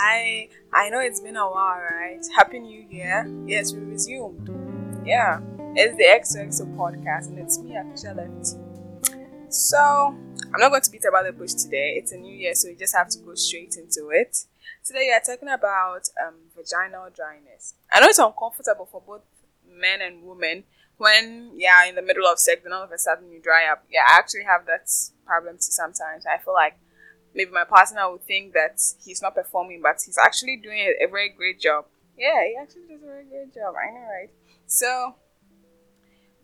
Hi, I know it's been a while, right? Happy New Year. Yes, we resumed. Yeah, it's the XOXO podcast, and it's me, Akusha Lefty. So, I'm not going to beat about the bush today. It's a new year, so we just have to go straight into it. Today, we are talking about um, vaginal dryness. I know it's uncomfortable for both men and women when, yeah, in the middle of sex, and all of a sudden you dry up. Yeah, I actually have that problem too sometimes. I feel like maybe my partner would think that he's not performing, but he's actually doing a, a very great job. Yeah, he actually does a very great job. I know, right? So,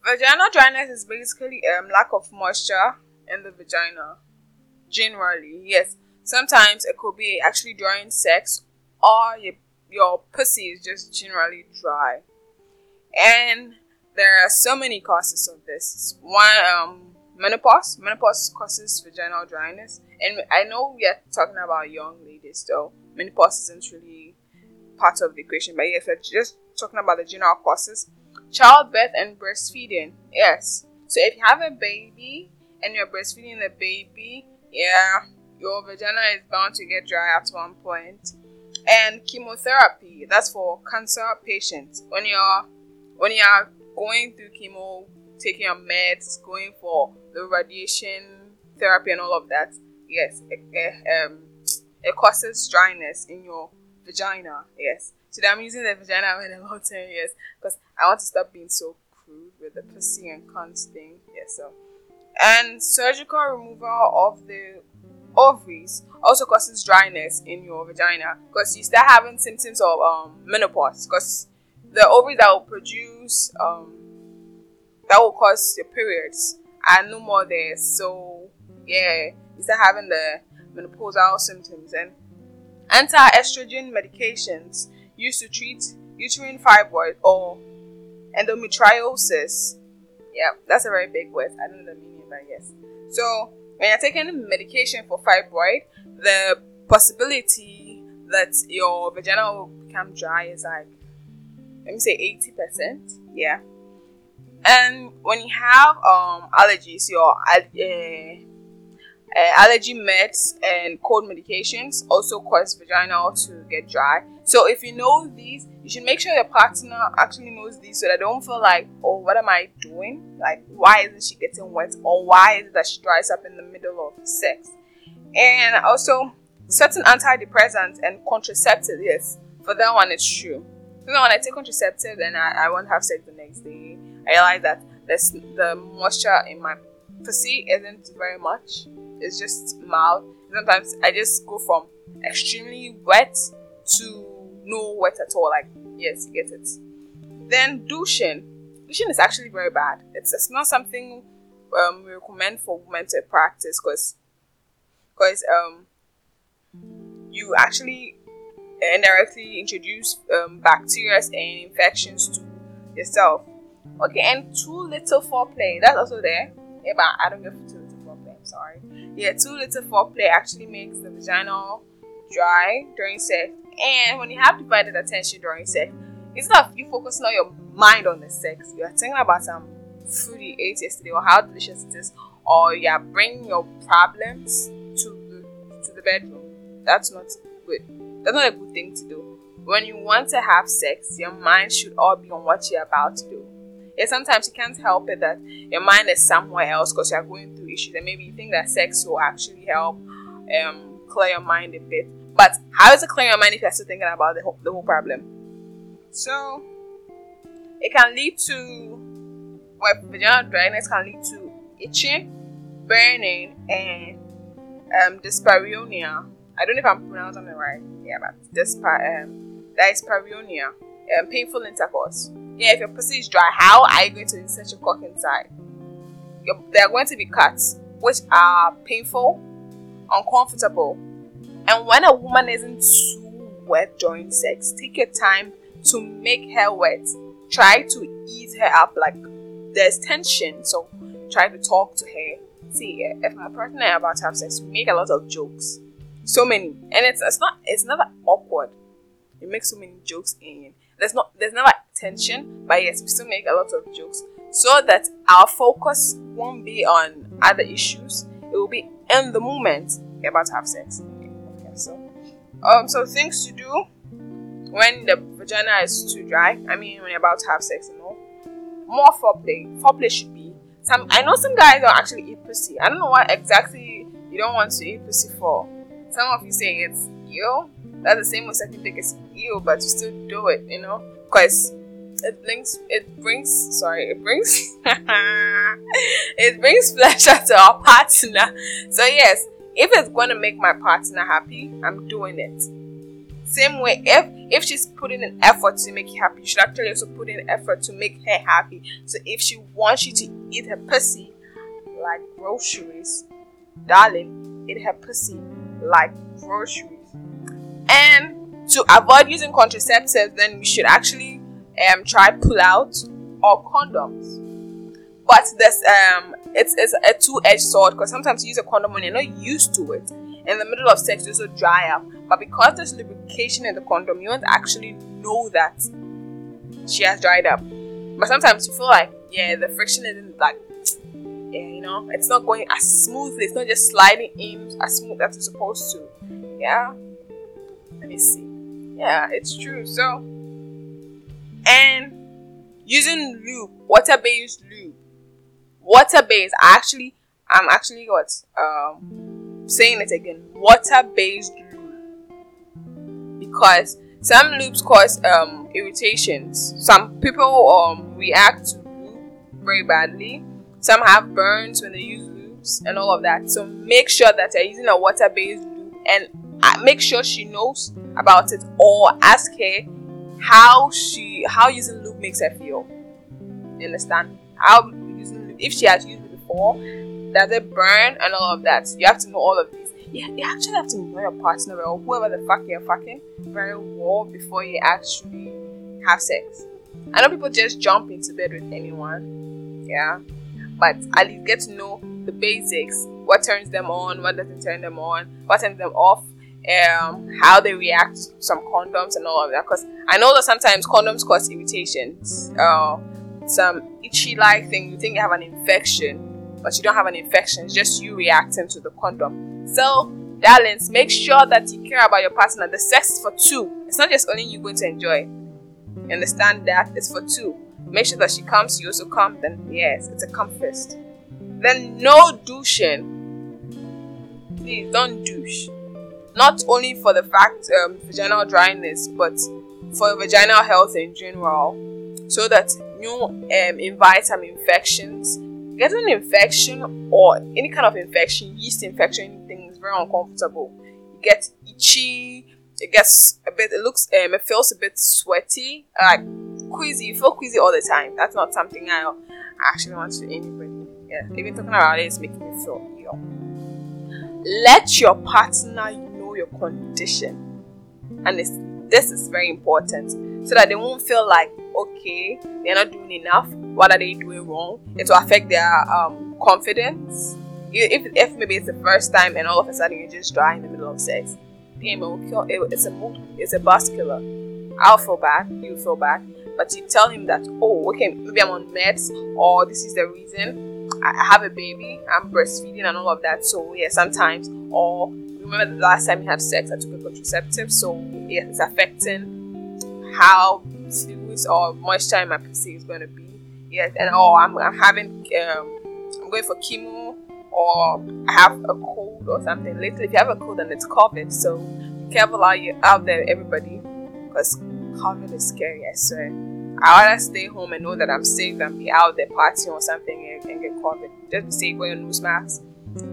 vaginal dryness is basically um, lack of moisture in the vagina. Generally, yes. Sometimes it could be actually during sex, or your, your pussy is just generally dry. And there are so many causes of this. One, um, menopause. Menopause causes vaginal dryness. And I know we are talking about young ladies, though. Menopause isn't really part of the equation. But yes, we're just talking about the general causes. Childbirth and breastfeeding. Yes. So if you have a baby and you're breastfeeding the baby, yeah, your vagina is bound to get dry at one point. And chemotherapy, that's for cancer patients. When you're when you're going through chemo, taking your meds, going for the radiation therapy and all of that, yes, it, it, um, it causes dryness in your vagina. Yes. Today I'm using the vagina with a lot yes, because I want to stop being so crude with the pussy and cunt thing. Yes, so and surgical removal of the ovaries also causes dryness in your vagina because you start having symptoms of um, menopause because the ovaries that will produce um, that will cause your periods and no more there. So yeah you start having the menopausal symptoms and anti-estrogen medications used to treat uterine fibroid or endometriosis. Yeah that's a very big word. I don't know the meaning but yes. So when you're taking medication for fibroid the possibility that your vagina will become dry is like let me say 80% yeah and when you have um allergies your uh, uh, allergy meds and cold medications also cause vaginal to get dry. So if you know these, you should make sure your partner actually knows these so they don't feel like, oh, what am I doing? Like, why isn't she getting wet? Or why is it that she dries up in the middle of sex? And also, certain antidepressants and contraceptives, yes, for that one it's true. So when I take contraceptive and I, I won't have sex the next day, I realize that there's the moisture in my pussy isn't very much it's just mild. Sometimes I just go from extremely wet to no wet at all. Like, yes, you get it. Then douching. Douching is actually very bad. It's, it's not something um, we recommend for women to practice because because um, you actually indirectly introduce um, bacteria and infections to yourself. Okay, and too little foreplay. That's also there. Yeah, but I don't give too little foreplay. I'm sorry. Yeah, too little foreplay actually makes the vagina dry during sex. And when you have divided attention during sex, it's not you focusing on your mind on the sex. You are thinking about some food you ate yesterday or how delicious it is, or you are bringing your problems to the, to the bedroom. That's not good. That's not a good thing to do. When you want to have sex, your mind should all be on what you're about to do. Yeah, sometimes you can't help it that your mind is somewhere else because you're going through issues, and maybe you think that sex will actually help um, clear your mind a bit. But how is it clear your mind if you're still thinking about the whole, the whole problem? So it can lead to well, vaginal dryness can lead to itching, burning, and um, dyspareunia. I don't know if I'm pronouncing it right. Yeah, but dyspar um, dyspareunia, um, painful intercourse yeah, if your pussy is dry, how are you going to insert your cock inside? You're, there are going to be cuts, which are painful, uncomfortable. And when a woman isn't too wet during sex, take your time to make her wet. Try to ease her up, like there's tension, so try to talk to her. See, if my partner and I about to have sex, we make a lot of jokes, so many, and it's it's not it's never awkward. We make so many jokes and There's not there's never but yes, we still make a lot of jokes so that our focus won't be on other issues. It will be in the moment you're about to have sex. Okay, so Um, so things to do when the vagina is too dry. I mean, when you're about to have sex, you know, more foreplay. Foreplay should be some. I know some guys don't actually eat pussy. I don't know what exactly you don't want to eat pussy for. Some of you say it's you. That's the same with second dick. It's you, but you still do it, you know, because it brings it brings sorry it brings it brings pleasure to our partner. So yes, if it's going to make my partner happy, I'm doing it. Same way, if if she's putting an effort to make you happy, you should actually also put in effort to make her happy. So if she wants you to eat her pussy like groceries, darling, eat her pussy like groceries. And to avoid using contraceptives, then you should actually um try pull out or condoms. But there's um it's, it's a two-edged sword because sometimes you use a condom when you're not used to it. In the middle of sex, you also dry up. But because there's lubrication in the condom, you won't actually know that she has dried up. But sometimes you feel like, yeah, the friction isn't like, yeah, you know, it's not going as smoothly. It's not just sliding in as smooth as it's supposed to. Yeah. Let me see. Yeah, it's true. So, and using lube, water-based lube. Water based actually i'm actually what um saying it again. Water based lube. Because some lubes cause um irritations. Some people um react to lube very badly. Some have burns when they use lubes and all of that. So make sure that you're using a water based lube and uh, make sure she knows about it or ask her how she how using lube makes her feel you understand how using if she has used it before, does it burn and all of that? You have to know all of these. Yeah, you actually have to know your partner or whoever the fuck you're fucking very well before you actually have sex. I know people just jump into bed with anyone, yeah, but at least get to know the basics what turns them on, what doesn't turn them on, what turns them off, um, how they react to some condoms and all of that. Because I know that sometimes condoms cause irritations. Uh, some itchy like thing, you think you have an infection, but you don't have an infection, it's just you reacting to the condom. So, darlings, make sure that you care about your partner. The sex is for two, it's not just only you going to enjoy. You understand that? It's for two. Make sure that she comes, you also come, then yes, it's a come first. Then, no douching. Please don't douche. Not only for the fact um, vaginal dryness, but for vaginal health in general, so that you um, invite some infections. Getting an infection or any kind of infection, yeast infection, anything is very uncomfortable. You get itchy, it gets a bit, it looks, um, it feels a bit sweaty, like queasy. You feel queasy all the time. That's not something I actually want to anybody. Yeah, even talking about it is making me feel ill. Let your partner your condition, and this is very important so that they won't feel like okay, they're not doing enough. What are they doing wrong? It will affect their um, confidence. If, if maybe it's the first time and all of a sudden you're just dry in the middle of sex, damn, will kill. It, it's a. It's a bus killer. I'll feel bad. You feel bad. But you tell him that, oh, okay, maybe I'm on meds, or this is the reason. I have a baby. I'm breastfeeding and all of that. So yeah, sometimes. Or remember the last time you had sex, I took a contraceptive. So it's affecting how fluids or moisture in my pussy is going to be. Yes, and oh, I'm, I'm having, um, I'm going for chemo or I have a cold or something. Later, if you have a cold, then it's COVID. So be careful out, you, out there, everybody, because COVID is scary, I swear. I rather stay home and know that I'm safe than be out there partying or something and, and get COVID. Just be safe, wear your nose mask,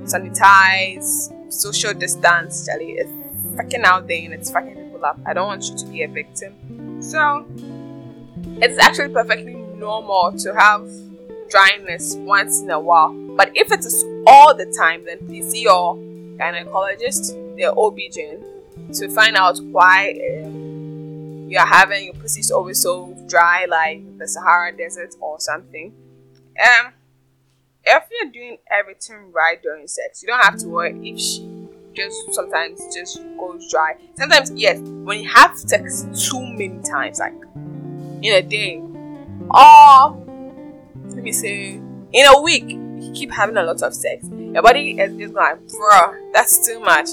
sanitize, social distance. Charlie, it's fucking out there and it's fucking people up. I don't want you to be a victim. So it's actually perfectly normal to have dryness once in a while. But if it is all the time, then please see your gynecologist, their OB-GYN, to find out why um, you are having your pussy is always so dry, like the Sahara Desert or something. Um, if you're doing everything right during sex, you don't have to worry if she just sometimes just goes dry. Sometimes, yes, when you have sex too many times, like in a day or let me say in a week you keep having a lot of sex your body is just like bruh, that's too much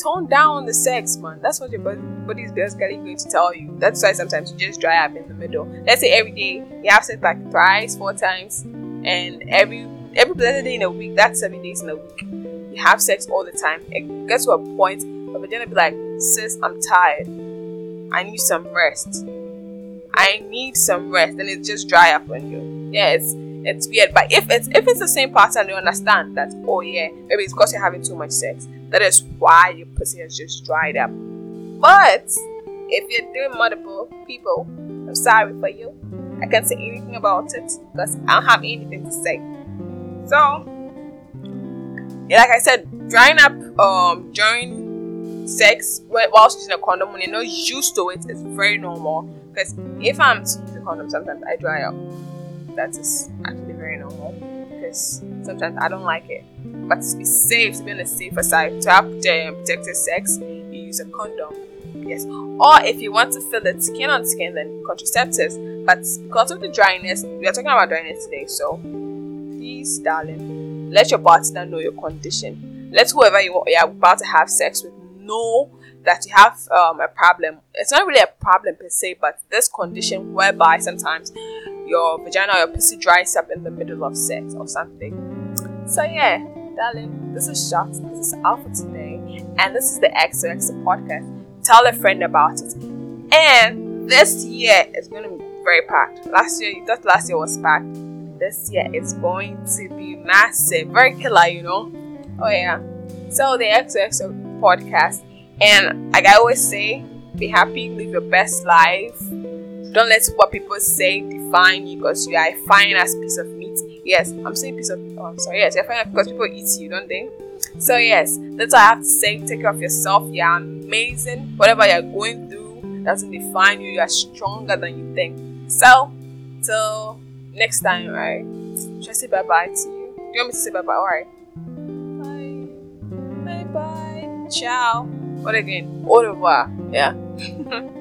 tone down the sex, man. That's what your body is basically going to tell you. That's why sometimes you just dry up in the middle. Let's say every day you have sex like thrice, four times, and every every blessed day in a week, that's seven days in a week. You have sex all the time. It gets to a point where you're gonna be like, sis, I'm tired. I need some rest. I need some rest, and it just dry up on you. Yeah, it's it's weird. But if it's if it's the same pattern, you understand that oh yeah, maybe it's because you're having too much sex. That is why your pussy has just dried up. But if you're doing multiple people, I'm sorry for you. I can't say anything about it because I don't have anything to say. So, like I said, drying up um during sex whilst using a condom when you're not used to it is very normal. Because if I'm to use a condom, sometimes I dry up. That is actually very normal because sometimes I don't like it. But to be safe, to be on the safer side, to have protected sex, you use a condom. Yes. Or if you want to fill it skin on skin, then contraceptives. But because of the dryness, we are talking about dryness today, so please, darling, let your partner know your condition. Let whoever you are about to have sex with know that you have um, a problem. It's not really a problem per se, but this condition whereby sometimes your vagina or your pussy dries up in the middle of sex or something. So yeah, darling, this is Shot. This is Alpha today, and this is the XOX podcast. Tell a friend about it. And this year is going to be very packed. Last year, you thought last year was packed. This year is going to be massive, very killer, you know. Oh yeah. So the XOX podcast, and like I always say, be happy, live your best life don't let what people say define you because you are a fine as piece of meat. Yes, I'm saying piece of. Oh, I'm sorry. Yes, you're fine because people eat you, don't they? So yes, that's all I have to say. Take care of yourself. You're amazing. Whatever you're going through doesn't define you. You are stronger than you think. So, till next time, right? Should I say bye bye to you? Do you want me to say bye bye? Alright. Bye. Bye bye. Ciao. What again? Au revoir. Yeah.